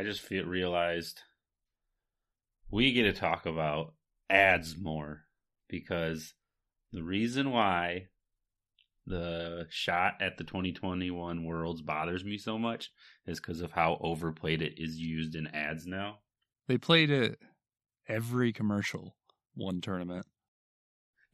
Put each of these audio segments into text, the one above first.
I just feel realized we get to talk about ads more because the reason why the shot at the 2021 Worlds bothers me so much is because of how overplayed it is used in ads now. They played it every commercial one tournament.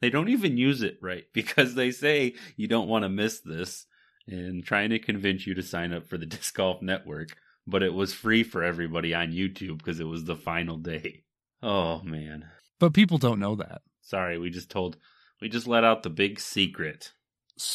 They don't even use it right because they say you don't want to miss this and trying to convince you to sign up for the Disc Golf Network, but it was free for everybody on YouTube because it was the final day. Oh man. But people don't know that. Sorry, we just told we just let out the big secret.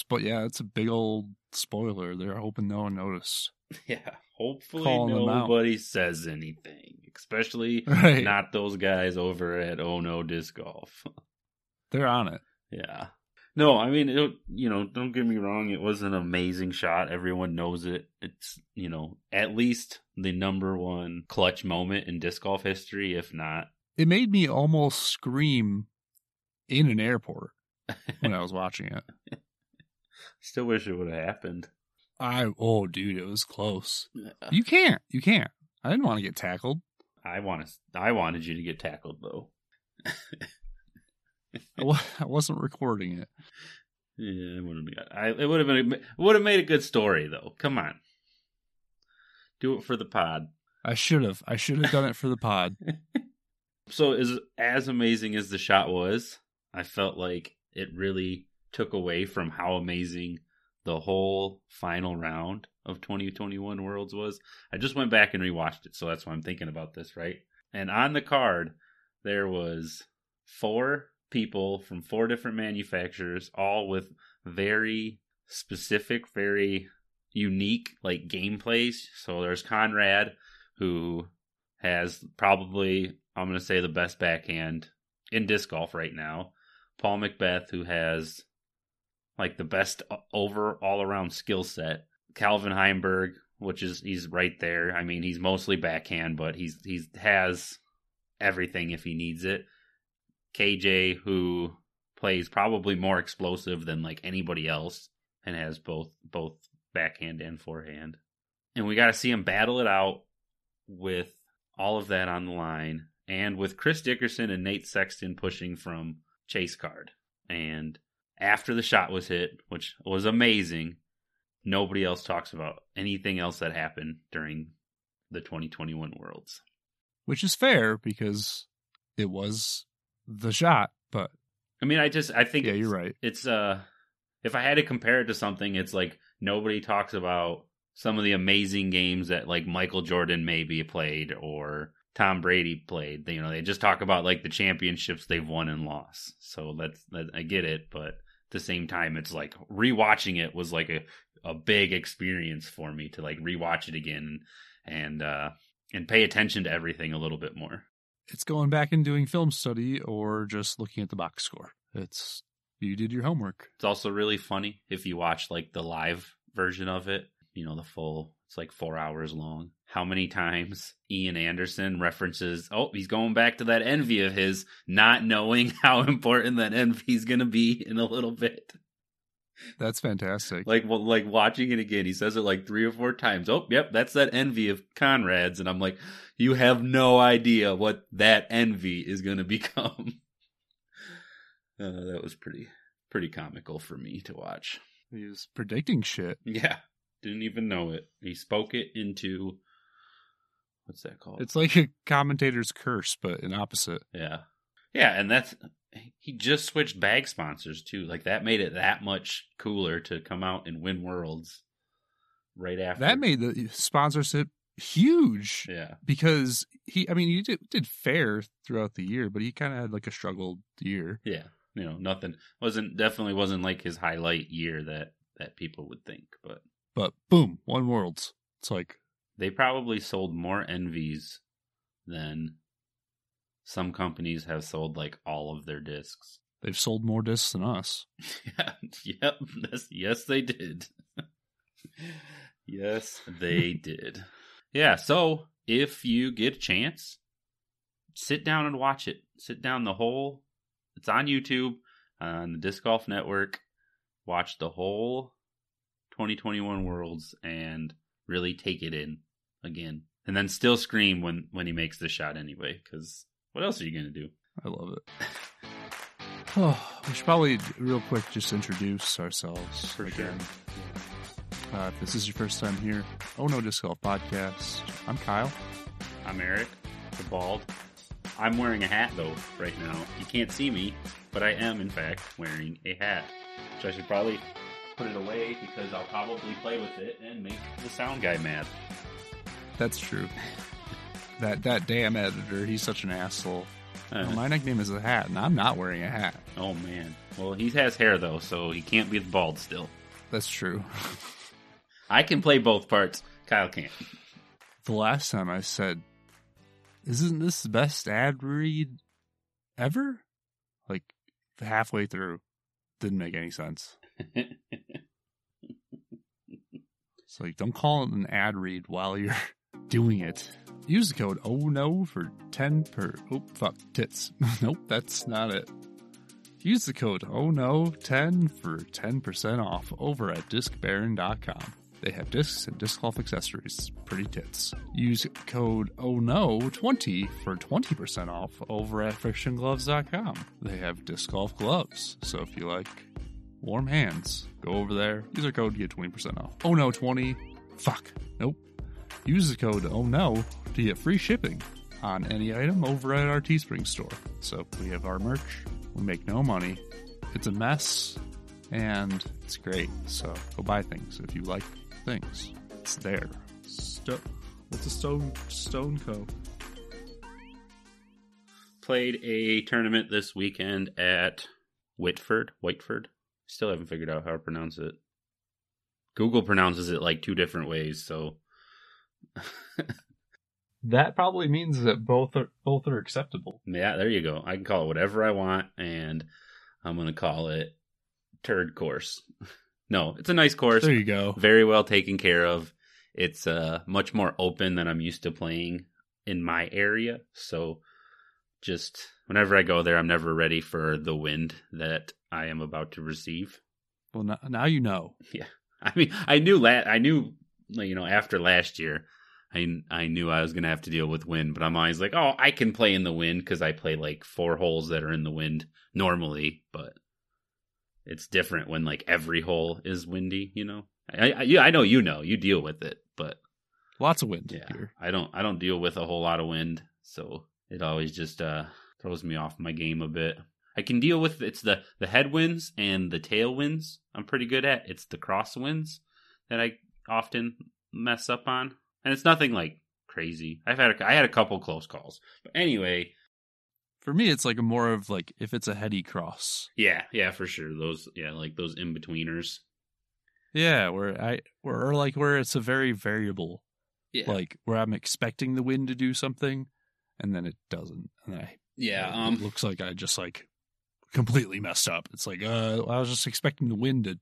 But yeah, it's a big old spoiler. They're hoping no one noticed. Yeah, hopefully Calling nobody says anything, especially Right. not those guys over at Oh No Disc Golf. They're on it. yeah. No, I mean, it, you know, don't get me wrong. It was an amazing shot. Everyone knows it. It's, you know, at least the number one clutch moment in disc golf history, if not. It made me almost scream in an airport when I was watching it. Still wish it would have happened. I oh dude, it was close. You can't. You can't. I didn't want to get tackled. I want to. I wanted you to get tackled though. I wasn't recording it. Yeah, it would have been. I, it would have been. It would have made a good story though. Come on, do it for the pod. I should have. I should have done it for the pod. So, as as amazing as the shot was, I felt like it really took away from how amazing the whole final round of 2021 Worlds was. I just went back and rewatched it, so that's why I'm thinking about this, right? And on the card, there was four people from four different manufacturers, all with very specific, very unique like gameplays. So there's Conrad, who has probably I'm going to say the best backhand in disc golf right now. Paul McBeth, who has like the best over all around skill set. Calvin Heimberg, which is he's right there. I mean, he's mostly backhand, but he's he's has everything if he needs it. KJ, who plays probably more explosive than like anybody else, and has both both backhand and forehand. And we got to see him battle it out with all of that on the line, and with Chris Dickerson and Nate Sexton pushing from chase card. And after the shot was hit, which was amazing, nobody else talks about anything else that happened during the 2021 Worlds. Which is fair because it was the shot, but I mean, I just I think yeah, you're right. It's uh, if I had to compare it to something, it's like nobody talks about some of the amazing games that like Michael Jordan maybe played or Tom Brady played. You know, they just talk about like the championships they've won and lost. So that's that, I get it, but at the same time, it's like rewatching it was like a a big experience for me to like rewatch it again and uh and pay attention to everything a little bit more. It's going back and doing film study or just looking at the box score. It's you did your homework. It's also really funny if you watch like the live version of it, you know, the full, it's like four hours long. How many times Ian Anderson references, oh, he's going back to that envy of his, not knowing how important that envy is going to be in a little bit. That's fantastic. Like, well, like watching it again, he says it like three or four times. Oh, yep, that's that envy of Conrad's. And I'm like, you have no idea what that envy is going to become. Uh, that was pretty, pretty comical for me to watch. He was predicting shit. Yeah. Didn't even know it. He spoke it into what's that called? It's like a commentator's curse, but an opposite. yeah. Yeah, and that's he just switched bag sponsors too. Like that made it that much cooler to come out and win worlds right after. That made the sponsorship huge Yeah. because he, I mean, he did, did fair throughout the year, but he kind of had like a struggled year. Yeah. You know, nothing wasn't definitely wasn't like his highlight year that that people would think, but But boom, one worlds. It's like They probably sold more envies than some companies have sold like all of their discs. they've sold more discs than us. Yeah, yep. That's, yes, they did. yes, they did. Yeah, so if you get a chance, sit down and watch it. Sit down the whole. It's on YouTube uh, on the Disc Golf Network. Watch the whole 2021 Worlds and really take it in again, and then still scream when when he makes the shot anyway. Because what else are you gonna do? I love it. Oh, we should probably real quick just introduce ourselves For sure. again. Uh, if this is your first time here, Oh No Disc Golf Podcast. I'm Kyle. I'm Eric, the bald. I'm wearing a hat though right now. You can't see me, but I am in fact wearing a hat. So I should probably put it away because I'll probably play with it and make the sound guy mad. That's true. That that damn editor, he's such an asshole. Uh, Well, my nickname is a hat, and I'm not wearing a hat. oh man. Well, he has hair though, so he can't be bald still. That's true. I can play both parts. Kyle can't. The last time I said, "Isn't this the best ad read ever?" Like halfway through, didn't make any sense. It's like don't call it an ad read while you're doing it. Use the code oh no for ten per oh fuck tits. nope, that's not it. Use the code oh no ten for ten percent off over at discbaron.com. They have discs and disc golf accessories. Pretty tits. Use code oh no 20 for 20% off over at frictiongloves.com. They have disc golf gloves. So if you like warm hands, go over there. Use our code to get 20% off. Oh no 20. Fuck. Nope. Use the code oh no to get free shipping on any item over at our Teespring store. So we have our merch. We make no money. It's a mess and it's great. So go buy things if you like things. It's there. Sto- What's a stone stone co? Played a tournament this weekend at Whitford. Whiteford. Still haven't figured out how to pronounce it. Google pronounces it like two different ways, so That probably means that both are both are acceptable. yeah, there you go. I can call it whatever I want, and I'm gonna call it Turd Course. no, it's a nice course. There you go. very well taken care of. It's uh much more open than I'm used to playing in my area. So just whenever I go there, I'm never ready for the wind that I am about to receive. Well, now, now you know. Yeah, I mean, I knew la- I knew you know after last year, I I knew I was gonna have to deal with wind, but I'm always like, oh, I can play in the wind because I play like four holes that are in the wind normally, but it's different when like every hole is windy. You know, I, I yeah, I know you know you deal with it, but Lots of wind yeah, here. I don't I don't deal with a whole lot of wind, so it always just uh throws me off my game a bit. I can deal with it's the the headwinds and the tailwinds. I'm pretty good at. It's the crosswinds that I often mess up on, and it's nothing like crazy. I've had a, I had a couple close calls, but anyway, For me, it's like a more of like if it's a heady cross. yeah, yeah, for sure. Those yeah, like those in betweeners. Yeah, where I where or like where it's a very variable, Yeah, like where I'm expecting the wind to do something, and then it doesn't, and I yeah. it Um, looks like I just like completely messed up. It's like uh, I was just expecting the wind to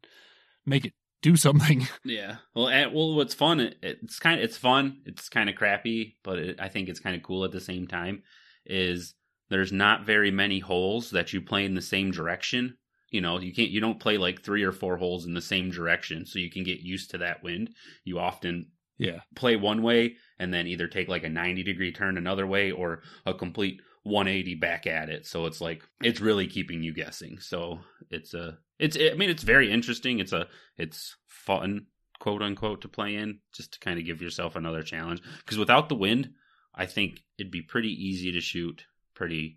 make it do something. Yeah. Well, and, well, what's fun? It, it's kind of it's fun. It's kind of crappy, but it, I think it's kind of cool at the same time. Is there's not very many holes that you play in the same direction. You know, you can't you don't play like three or four holes in the same direction, so you can get used to that wind. You often yeah, play one way and then either take like a 90 degree turn another way or a complete 180 back at it so it's like it's really keeping you guessing so it's a it's i mean it's very interesting it's a it's fun quote unquote to play in just to kind of give yourself another challenge because without the wind i think it'd be pretty easy to shoot pretty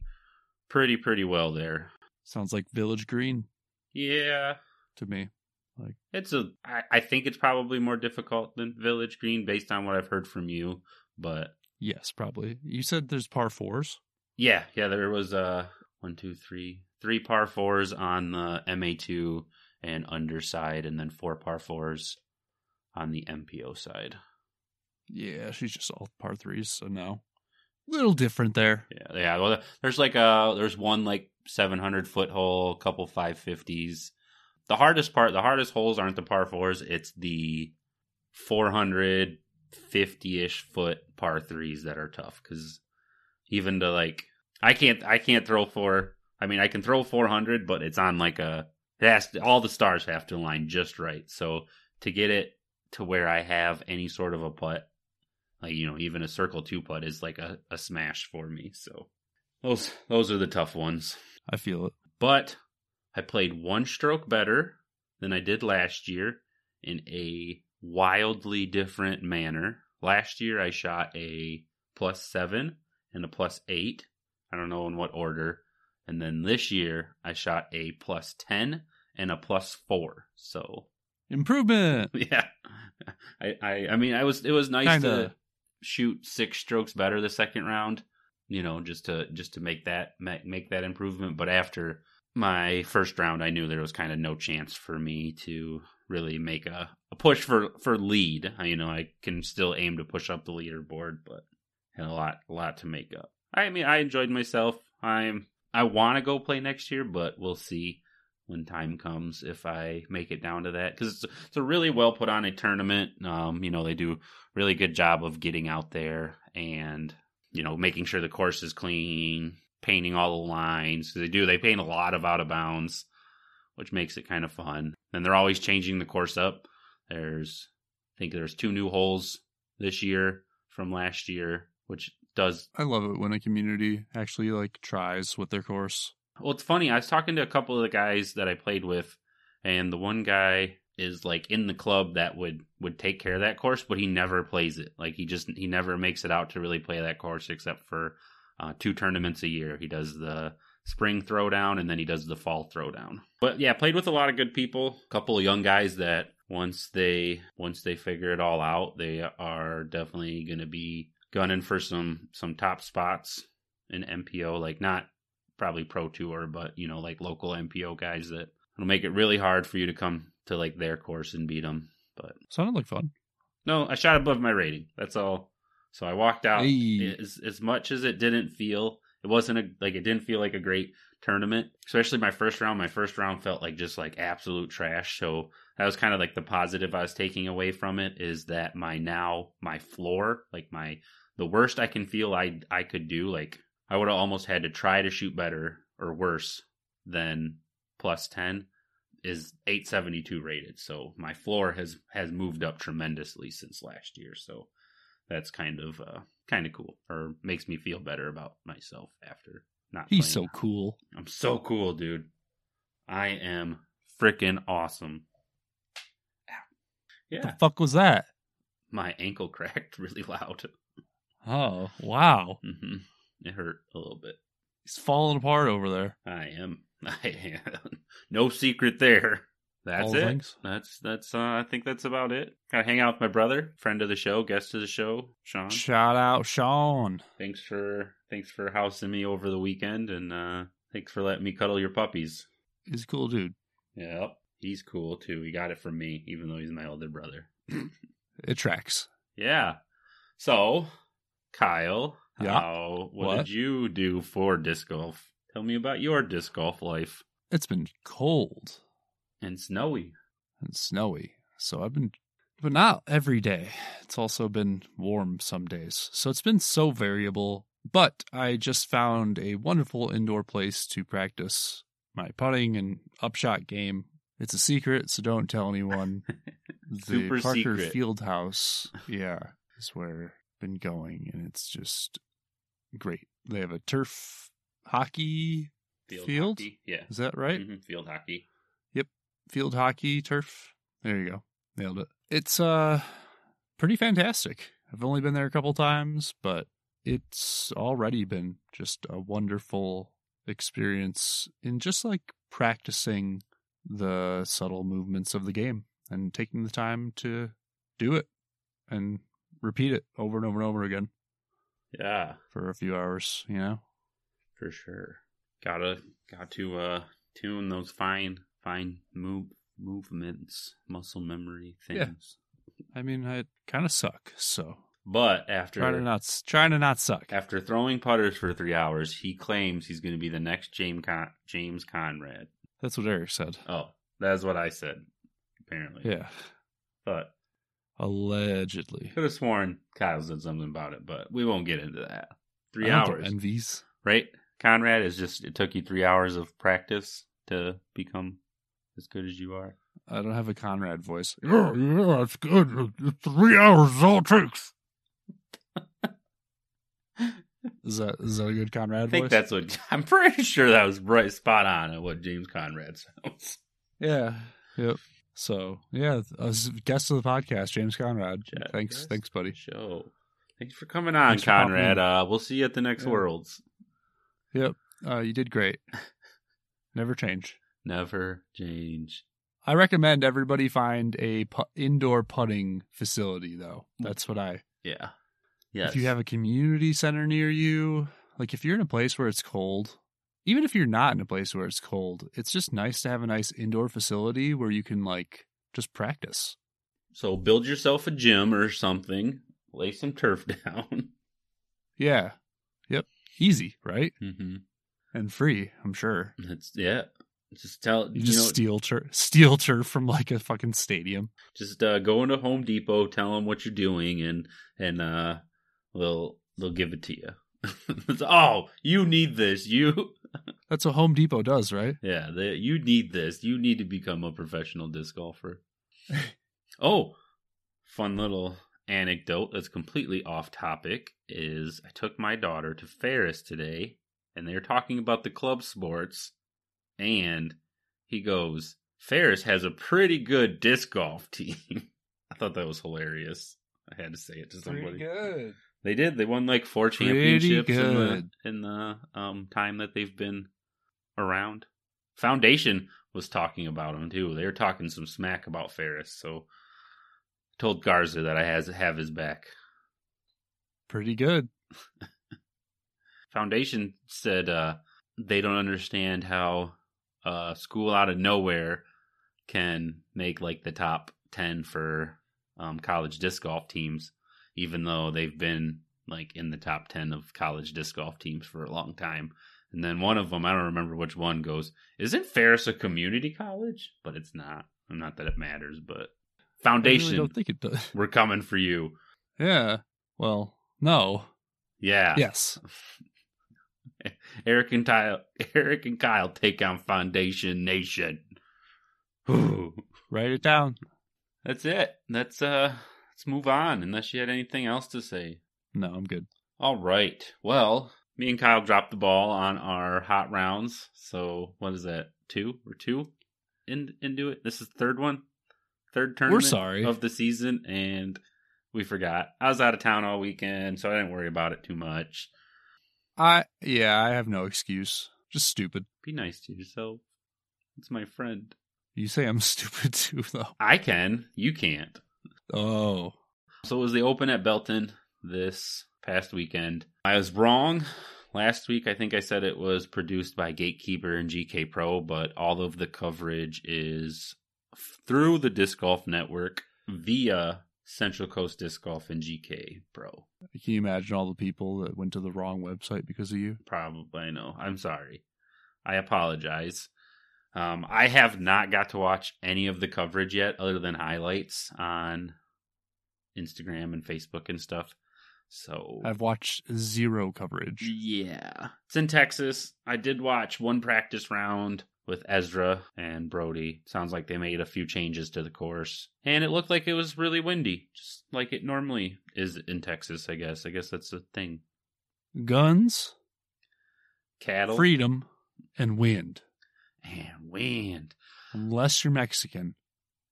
pretty pretty well there sounds like Village Green yeah to me. Like it's a I, I think it's probably more difficult than village green based on what i've heard from you but Yes, probably. You said there's par fours. Yeah, yeah, there was uh one, two, three, three par fours on the MA two and underside, and then four par fours on the MPO side. Yeah, she's just all par threes, so no. Little different there. Yeah, yeah. Well, there's like a there's one like 700 foot hole, a couple 550s. The hardest part, the hardest holes aren't the par fours. It's the 450 ish foot par threes that are tough because even to like I can't I can't throw for. I mean, I can throw 400, but it's on like a it has to, all the stars have to align just right. So to get it to where I have any sort of a putt, like you know, even a circle two putt is like a, a smash for me. So those those are the tough ones. I feel it. But I played one stroke better than I did last year in a wildly different manner. Last year I shot a plus seven and a plus eight. I don't know in what order. And then this year I shot a plus 10 and a plus four. So Improvement. yeah, I, I, I mean, I was, it was nice Kinda. to shoot six strokes better the second round, you know, just to, just to make that, make, make that improvement. But after my first round, I knew there was kind of no chance for me to really make a, a push for, for lead. I, you know, I can still aim to push up the leaderboard, but had a lot, a lot to make up. I mean, I enjoyed myself. I'm, I want to go play next year, but we'll see when time comes if I make it down to that because it's, it's a really well put on a tournament. Um, you know, they do really good job of getting out there and you know making sure the course is clean, painting all the lines. They do they paint a lot of out of bounds, which makes it kind of fun. And they're always changing the course up. There's I think there's two new holes this year from last year, which does I love it when a community actually like tries with their course. Well, it's funny. I was talking to a couple of the guys that I played with, and the one guy is like in the club that would would take care of that course, but he never plays it. Like he just he never makes it out to really play that course except for uh, two tournaments a year. He does the spring throwdown and then he does the fall throwdown. But yeah, played with a lot of good people. A couple of young guys that once they once they figure it all out, they are definitely going to be gunning for some some top spots in MPO. Like not probably pro tour, but you know, like local MPO guys that it'll make it really hard for you to come to like their course and beat them. But Sounded like fun. no, I shot above my rating. That's all. So I walked out Hey. as as much as it didn't feel. It wasn't a like it didn't feel like a great tournament. Especially my first round. My first round felt like just like absolute trash. So that was kind of like the positive I was taking away from it is that my now my floor, like my the worst I can feel I I could do, like I would have almost had to try to shoot better or worse than plus ten is 872 rated. So my floor has has moved up tremendously since last year. So that's kind of uh kind of cool or makes me feel better about myself after not He's so cool. I'm so cool, dude. I am freaking awesome. Ow. The fuck was that? my ankle cracked really loud. Oh, wow. hmm It hurt a little bit. He's falling apart over there. I am. I am. no secret there. That's All it. things. That's that's. Uh, I think that's about it. Gotta hang out with my brother, friend of the show, guest of the show, Sean. Shout out Sean. Thanks for thanks for housing me over the weekend, and uh, thanks for letting me cuddle your puppies. He's a cool dude. Yep, he's cool too. He got it from me, even though he's my older brother. It tracks. Yeah. So, Kyle, Yeah? how, what, What? did you do for disc golf? Tell me about your disc golf life. It's been cold And snowy. and snowy. So I've been, but not every day. It's also been warm some days. So it's been so variable. But I just found a wonderful indoor place to practice my putting and upshot game. It's a secret, so don't tell anyone. the Parker secret. Field House, yeah, is where been going, and it's just great. They have a turf hockey. Field? hockey. Yeah. Is that right? Mhm, Field hockey. Yep, field hockey turf. There you go. Nailed it. It's uh pretty fantastic. I've only been there a couple times, but it's already been just a wonderful experience in just like practicing the subtle movements of the game and taking the time to do it and repeat it over and over and over again Yeah, for a few hours, you know? for sure. Gotta got to uh tune those fine fine move movements, muscle memory things. Yeah. I mean, I kind of suck. So But after trying to not trying to not suck. after throwing putters for three hours, he claims he's going to be the next James Con- James Conrad. That's what Eric said. Oh, that's what I said. Apparently, Yeah, But allegedly. could have sworn Kyle said something about it, but we won't get into that. Three hours, Envies. right? Conrad is just it took you three hours of practice to become as good as you are. I don't have a Conrad voice. Yeah, yeah, that's good. Three hours is all it takes. is that is that a good Conrad I think voice? that's what I'm pretty sure that was right spot on at what James Conrad sounds. Yeah. Yep. So yeah, guest of the podcast, James Conrad. Thanks, thanks, buddy. Show. Thanks for coming on, Thanks Conrad. Uh, we'll see you at the next Yeah. Worlds. Yep. Uh, you did great. Never change. Never change. I recommend everybody find a pu- indoor putting facility, though. That's what I. Yeah. Yes. If you have a community center near you, like if you're in a place where it's cold, even if you're not in a place where it's cold, it's just nice to have a nice indoor facility where you can like just practice. so build yourself a gym or something. Lay some turf down. Yeah. Yep. Easy, right? mm-hmm. And free, I'm sure. That's yeah. Just tell You you, just know. steal turf, steal turf from like a fucking stadium. just uh, go into Home Depot, tell them what you're doing, and and uh, they'll they'll give it to you. Oh, you need this. You That's what Home Depot does, right? yeah. The, you need this. You need to become a professional disc golfer. oh, fun little anecdote that's completely off topic is I took my daughter to Ferris today, and they were talking about the club sports, and he goes, Ferris has a pretty good disc golf team. I thought that was hilarious. I had to say it to somebody. Pretty good. They did. They won like four championships in the in the um time that they've been around. Foundation was talking about them too. They were talking some smack about Ferris. So I told Garza that I has have his back. Pretty good. Foundation said uh, they don't understand how a school out of nowhere can make like the top ten for um, college disc golf teams, even though they've been like in the top ten of college disc golf teams for a long time. And then one of them, I don't remember which one, goes, "Isn't Ferris a community college?" But it's not. Not that it matters, but Foundation, I really don't think it does. we're coming for you. Yeah. Well, no. Yeah. Yes. Eric and Kyle, Eric and Kyle take on Foundation Nation. Whew. Write it down. That's it. That's uh. Let's move on. Unless you had anything else to say. No, I'm good. All right. Well, me and Kyle dropped the ball on our hot rounds. So what is that? Two or two? In into it. This is the third one. Third tournament sorry. of the season, and we forgot. I was out of town all weekend, so I didn't worry about it too much. I yeah, I have no excuse. Just stupid. Be nice to yourself. It's my friend. You say I'm stupid too, though. I can. You can't. Oh, So it was the Open at Belton this past weekend. I was wrong. Last week, I think I said it was produced by Gatekeeper and GK Pro, but all of the coverage is through the Disc Golf Network via Central Coast Disc Golf and GK Pro. can you imagine all the people that went to the wrong website because of you? Probably, I know. I'm sorry. I apologize. Um, I have not got to watch any of the coverage yet, other than highlights on Instagram and Facebook and stuff. So I've watched zero coverage. yeah, it's in Texas. I did watch one practice round with Ezra and Brodie. Sounds like they made a few changes to the course, and it looked like it was really windy, just like it normally is in Texas. I guess. I guess that's the thing. Guns, Cattle, freedom, and wind. and wind. Unless you're Mexican,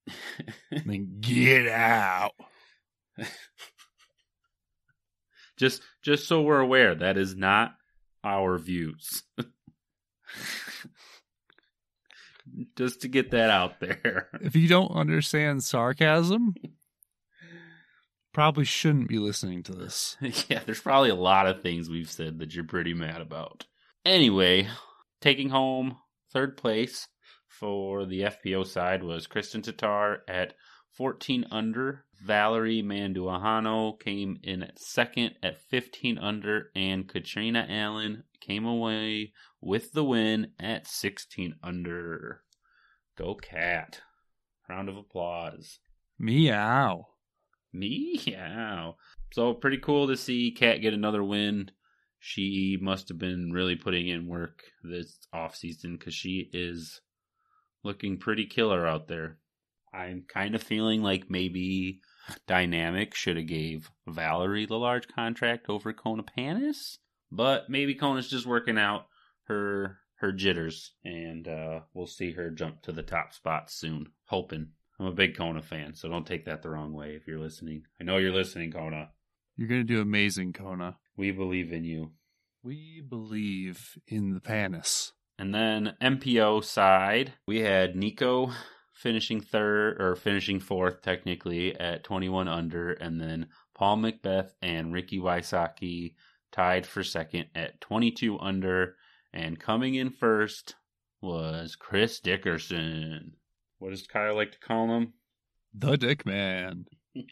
then get out. just just so we're aware that is not our views. Just to get that out there. If you don't understand sarcasm, probably shouldn't be listening to this. yeah there's probably a lot of things we've said that you're pretty mad about. Anyway taking home third place for the fpo side was kristin tattar at 14 under. Valerie Mandujano came in at second at 15 under, and Catrina Allen came away with the win at 16 under. Go Cat. Round of applause. Meow. Meow. So pretty cool to see Cat get another win. She must have been really putting in work this off season because she is looking pretty killer out there. I'm kind of feeling like maybe Dynamic should have gave Valerie the large contract over Kona Panis, but maybe Kona's just working out her her jitters, and uh, we'll see her jump to the top spot soon. Hoping. I'm a big Kona fan, so don't take that the wrong way if you're listening. I know you're listening, Kona. You're going to do amazing, Kona. We believe in you. We believe in the Panis. And then MPO side, we had Nico finishing third or finishing fourth technically at 21 under, and then Paul McBeth and Ricky Wysocki tied for second at 22 under, and coming in first was Chris Dickerson. What does Kyle like to call him? The Dick Man.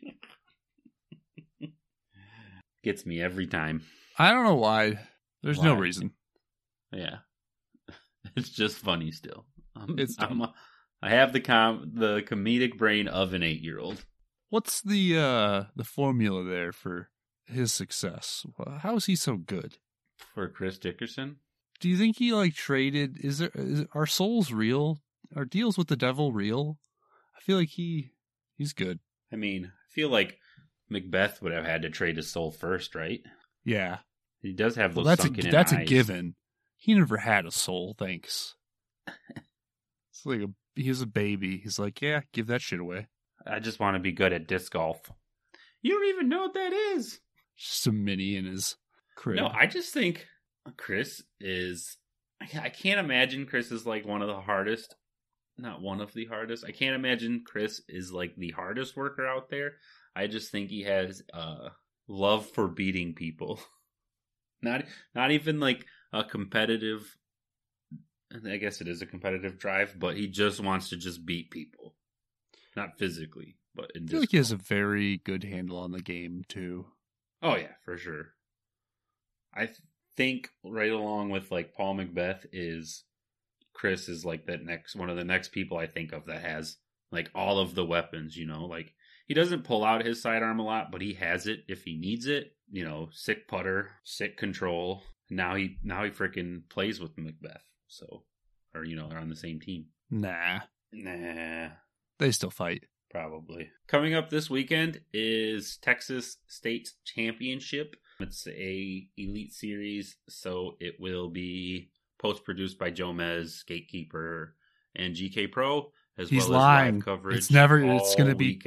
Gets me every time. I don't know why. There's no reason. Yeah, it's just funny still. I'm, It's. I'm I have the com the comedic brain of an eight year old. What's the uh the formula there for his success? How is he so good? For Chris Dickerson, Do you think he like traded? Is there is, are souls real? Are deals with the devil real? I feel like he he's good. I mean, I feel like McBeth would have had to trade his soul first, right? Yeah, He does have those well, that's a that's a given. He never had a soul. Thanks. it's like a he's a baby. He's like, yeah, give that shit away. I just want to be good at disc golf. You don't even know what that is. Just a mini in his crib. No, I just think Chris is. I I can't imagine Chris is like one of the hardest. Not one of the hardest. I can't imagine Chris is like the hardest worker out there. I just think he has uh love for beating people. Not not even like a competitive. I guess it is a competitive drive, but he just wants to just beat people, not physically, but in I feel like he has a very good handle on the game too. Oh yeah, for sure. I th- think right along with like Paul McBeth is Chris is like that next one of the next people I think of that has like all of the weapons, you know, like he doesn't pull out his sidearm a lot, but he has it if he needs it. You know, sick putter, sick control. Now he now he freaking plays with McBeth. So or you know, they're on the same team. Nah, Nah, they still fight. Probably. Coming up this weekend is Texas State Championship. It's a elite series, so it will be post produced by Jomez, Gatekeeper, and GK Pro, as He's well as live coverage. It's never- it's gonna be-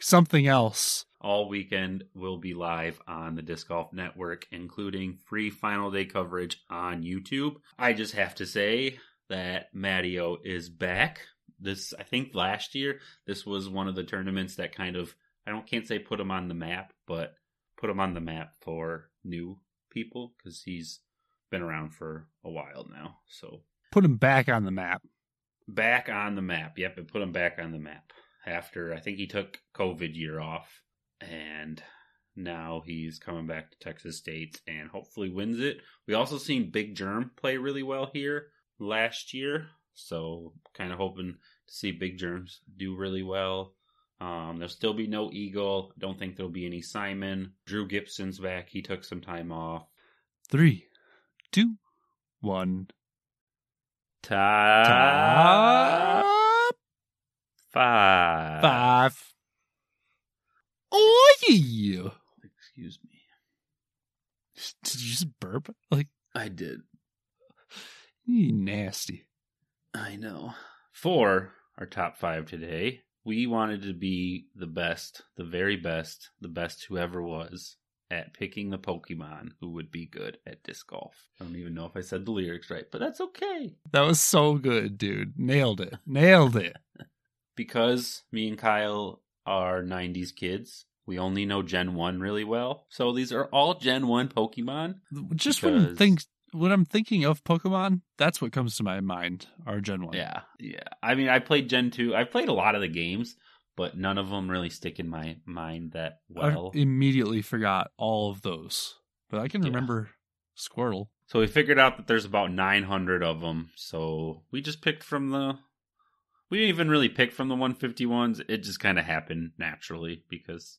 Something else. All weekend will be live on the Disc Golf Network, including free final day coverage on YouTube. I just have to say that Matteo is back. This, I think, last year this was one of the tournaments that kind of I don't can't say put him on the map, but put him on the map for new people because he's been around for a while now. So Put him back on the map. back on the map. Yep, it put him back on the map after I think he took COVID year off, and now he's coming back to Texas State and hopefully wins it. We also seen Big Jerm play really well here last year, so kind of hoping to see Big Jerms do really well. Um, there'll still be no Eagle. Don't think there'll be any Simon. Drew Gibson's back. He took some time off. Three, two, one. Top Top five. five. Oh yeah! Excuse me. Did you just burp? Like I did. you nasty. I know. For our top five today, we wanted to be the best, the very best, the best whoever was at picking the Pokemon who would be good at disc golf. I don't even know if I said the lyrics right, but that's okay. That was so good, dude. Nailed it. Nailed it. Because me and Kyle are 90s kids, we only know Gen 1 really well. So these are all Gen 1 Pokemon. Just when Because- think when I'm thinking of Pokemon, that's what comes to my mind. Our Gen One. Yeah, yeah. I mean, I played Gen 2. I've played a lot of the games, but none of them really stick in my mind that well. I immediately forgot all of those, but I can Yeah. remember Squirtle. So we figured out that there's about 900 of them. So we just picked from the. We didn't even really pick from the 151s. It just kind of happened naturally because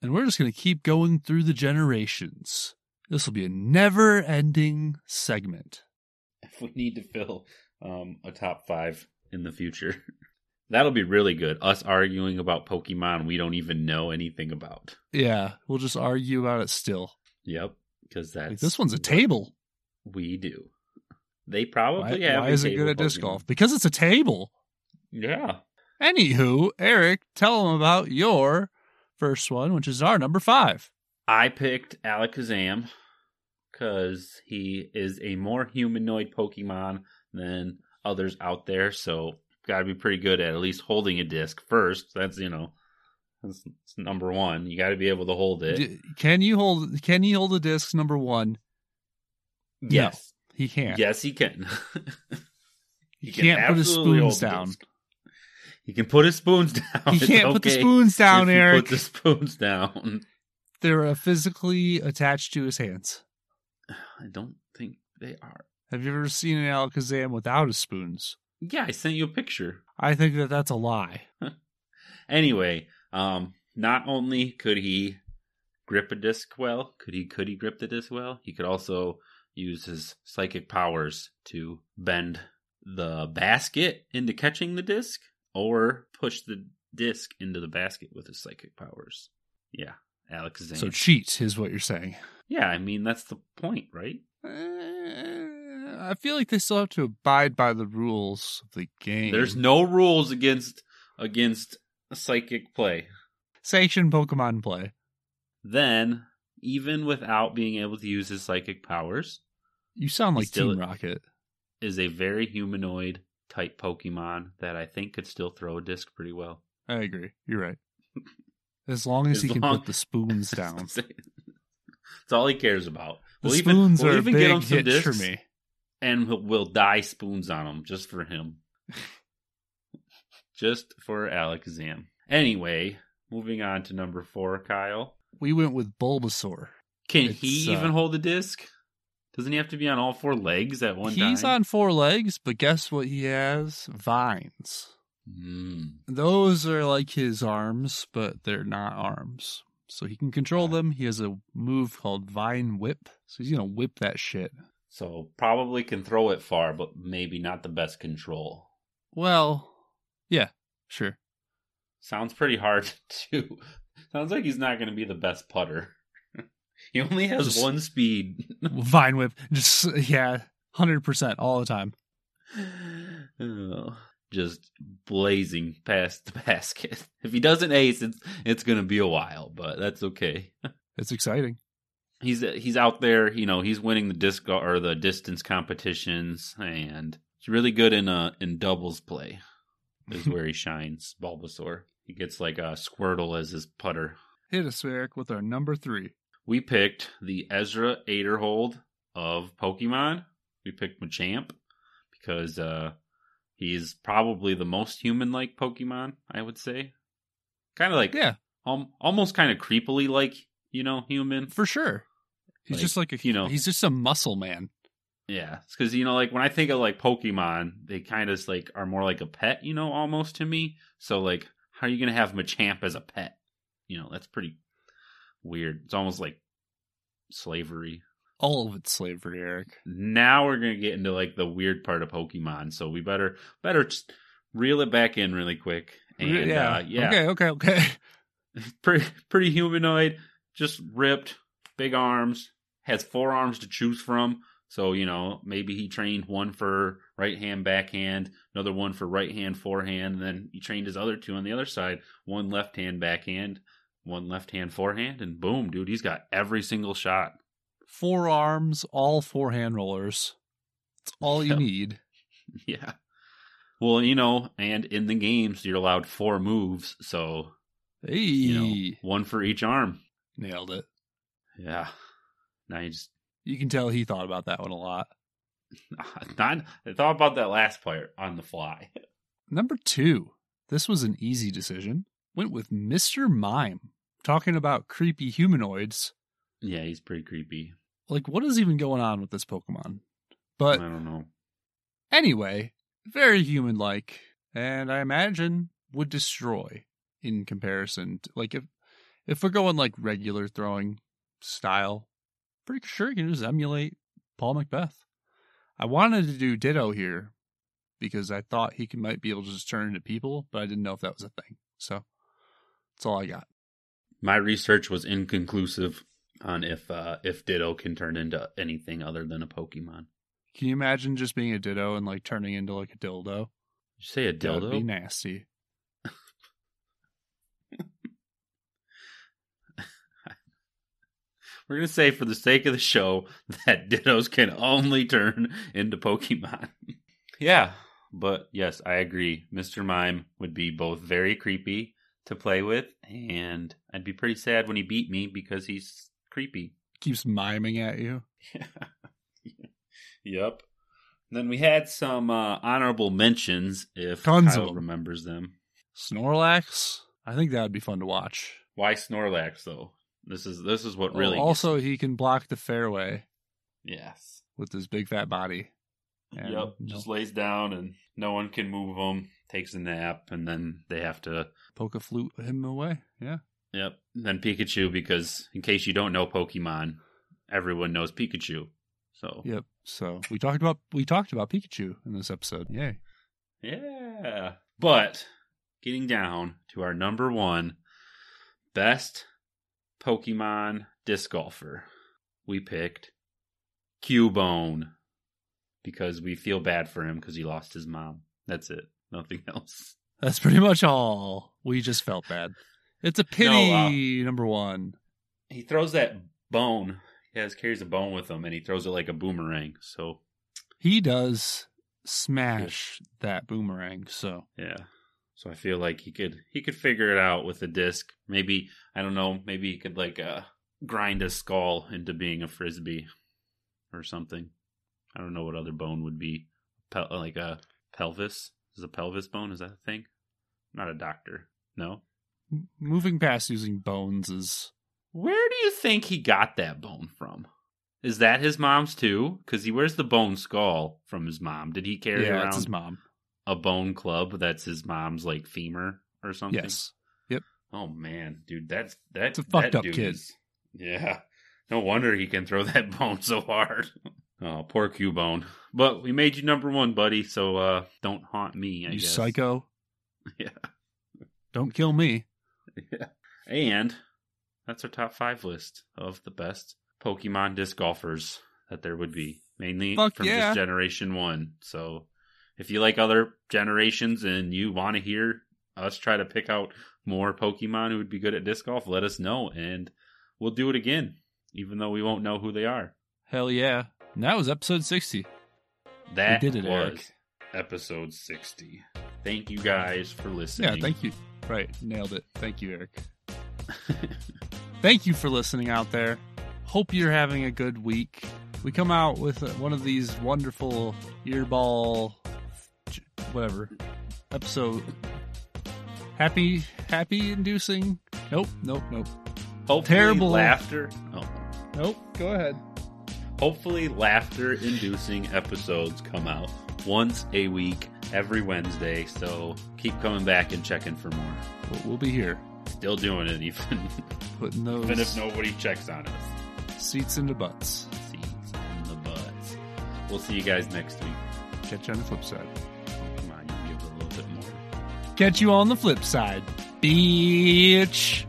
And we're just going to keep going through the generations. This will be a never ending segment. if we need to fill um, a top five in the future, that'll be really good. Us arguing about Pokemon we don't even know anything about. Yeah, we'll just argue about it still. Yep, because that's Like, this one's a table. We do. They Why, probably have. why is it good at disc golf? Because it's a table. Yeah. Anywho, Eric, tell them about your first one, which is our number five. I picked Alakazam because he is a more humanoid Pokemon than others out there. So, got to be pretty good at at least holding a disc first. That's you know, that's, that's number one. You got to be able to hold it. Can you hold? Can he hold a disc? Number one, yes, he can't. yes, he can. he, can can't put his absolutely spoons down. disc. He can put his spoons down. He can't put the spoons down, Eric. Put the spoons down. They're uh, physically attached to his hands. I don't think they are. Have you ever seen an Alakazam without his spoons? Yeah, I sent you a picture. I think that that's a lie. Anyway, um, not only could he grip a disc well, could he could he grip the disc well? He could also use his psychic powers to bend the basket into catching the disc, or push the disc into the basket with his psychic powers. Yeah, Alakazam. So cheat is what you're saying. yeah, I mean that's the point, right? Uh, I feel like they still have to abide by the rules of the game. There's no rules against against psychic play. sanctioned Pokemon play. Then, even without being able to use his psychic powers, You sound like Team Rocket. is a very humanoid type Pokemon that I think could still throw a disc pretty well. I agree. You're right. As long as, As he can put the spoons down. That's all he cares about. The we'll even, spoons we'll are a even big get him some discs, for me. and we'll, we'll dye spoons on them just for him, just for Alakazam. Anyway, moving on to number four, Kyle. We went with Bulbasaur. Can It's, he uh, even hold a disc? Doesn't he have to be on all four legs at one He's time? He's on four legs, but guess what he has? Vines. Mm. Those are like his arms, but they're not arms. So he can control them. He has a move called Vine Whip. So he's going to whip that shit. So probably can throw it far, but maybe not the best control. Well, yeah, sure. Sounds pretty hard to. Sounds like he's not going to be the best putter. He only has Just- one speed. Vine Whip. Just, yeah, 100% all the time. Oh, just blazing past the basket. If he doesn't ace, it's it's going to be a while, but that's okay. It's exciting. He's he's out there, you know. He's winning the disc or the distance competitions, and he's really good in uh in doubles play. Is where he shines. Bulbasaur. He gets like a Squirtle as his putter. Hit a Eric, with our number three. We picked the Ezra Aderhold of Pokemon. We picked Machamp because uh, he's probably the most human-like Pokemon. I would say, kind of like Yeah, um, almost kind of creepily like you know human. for sure. He's Like, just like a, you know- he's just a muscle man. Yeah, because you know, like when I think of like Pokemon, they kind of like are more like a pet, you know, almost to me. So like, how are you gonna have Machamp as a pet? You know, that's pretty weird. It's almost like slavery. All of it's slavery, Eric. now we're gonna get into like the weird part of Pokemon, so we better better just reel it back in really quick. And yeah. uh, yeah, Okay, okay, okay. pretty pretty humanoid, just ripped, big arms, has four arms to choose from. So you know maybe he trained one for right hand backhand, another one for right hand forehand, and then he trained his other two on the other side, one left hand backhand, one left hand forehand, and boom, dude, he's got every single shot. Four arms, all four hand rollers. It's all you need. Yeah. Well, you know, and in the games you're allowed four moves, so Hey, you know, one for each arm. nailed it. Yeah. Now you just You can tell he thought about that one a lot. not I thought about that last part on the fly. Number two. This was an easy decision. Went with Mr. Mime, talking about creepy humanoids. Yeah, he's pretty creepy. Like, what is even going on with this Pokemon? But I don't know. anyway, very human like, and I imagine would destroy in comparison. To, like, if if we're going like regular throwing style, pretty sure you can just emulate Paul McBeth. I wanted to do Ditto here because I thought he could, might be able to just turn into people, but I didn't know if that was a thing. So that's all I got. My research was inconclusive on if uh, if Ditto can turn into anything other than a Pokemon. Can you imagine just being a Ditto and like turning into like a dildo? Did you say a That would be nasty. We're gonna say for the sake of the show that Dittos can only turn into Pokemon. yeah, but yes, I agree. Mr. Mime would be both very creepy to play with, and I'd be pretty sad when he beat me because he's creepy. Keeps miming at you. yep. Then we had some uh, honorable mentions, if Tons Kyle of 'em. remembers them. Snorlax. I think that would be fun to watch. Why Snorlax though? This is this is what really also, he can block the fairway yes. with his big fat body. And yep, no- just lays down and no one can move him. Takes a nap and then they have to. Poké Flute him away. Yeah. Yep. Then Pikachu because in case you don't know Pokemon, everyone knows Pikachu. So Yep. So we talked about we talked about Pikachu in this episode. Yay. yeah. But getting down to our number one best Pokemon disc golfer, we picked Cubone because we feel bad for him because he lost his mom. That's it. Nothing else. That's pretty much all. We just felt bad. It's a pity. number one. he throws that bone. He has carries a bone with him, and he throws it like a boomerang. So He does smash that boomerang. So yeah. So I feel like he could he could figure it out with a disc. Maybe I don't know. Maybe he could like uh grind a skull into being a frisbee or something. I don't know what other bone would be. Pel- like a pelvis is a pelvis bone. Is that a thing? I'm not a doctor. No. m- moving past using bones is Where do you think he got that bone from? Is that his mom's too? Because he wears the bone skull from his mom. Did he carry yeah, around his mom. a bone club that's his mom's like femur or something? Yes. Yep. Oh man, dude, that's that's a fucked that up dude kid. is- yeah. No wonder he can throw that bone so hard. Oh, poor Cubone. But we made you number one, buddy. So uh don't haunt me. I you guess. psycho. Yeah. Don't kill me. Yeah. And that's our top five list of the best Pokemon disc golfers that there would be, mainly Fuck from yeah. just Generation 1. So if you like other generations and you want to hear us try to pick out more Pokemon who would be good at disc golf, let us know and we'll do it again, even though we won't know who they are. Hell yeah. And that was episode 60. That did it, was Eric. episode 60. Thank you guys for listening. Yeah, thank you. Right, nailed it. Thank you, Eric. Thank you for listening out there. Hope you're having a good week. We come out with one of these wonderful earball, whatever, episode. Happy, happy inducing. Nope, nope, nope. Hopefully Terrible. laughter. Oh. Nope, go ahead. Hopefully, laughter inducing episodes come out once a week, every Wednesday. So keep coming back and checking for more. We'll, we'll be here Still doing it, even, putting those even if nobody checks on us. seats into butts. Seats in the butts. We'll see you guys next week. Catch you on the flip side. Oh, come on, you give it a little bit more. Catch you on the flip side, bitch.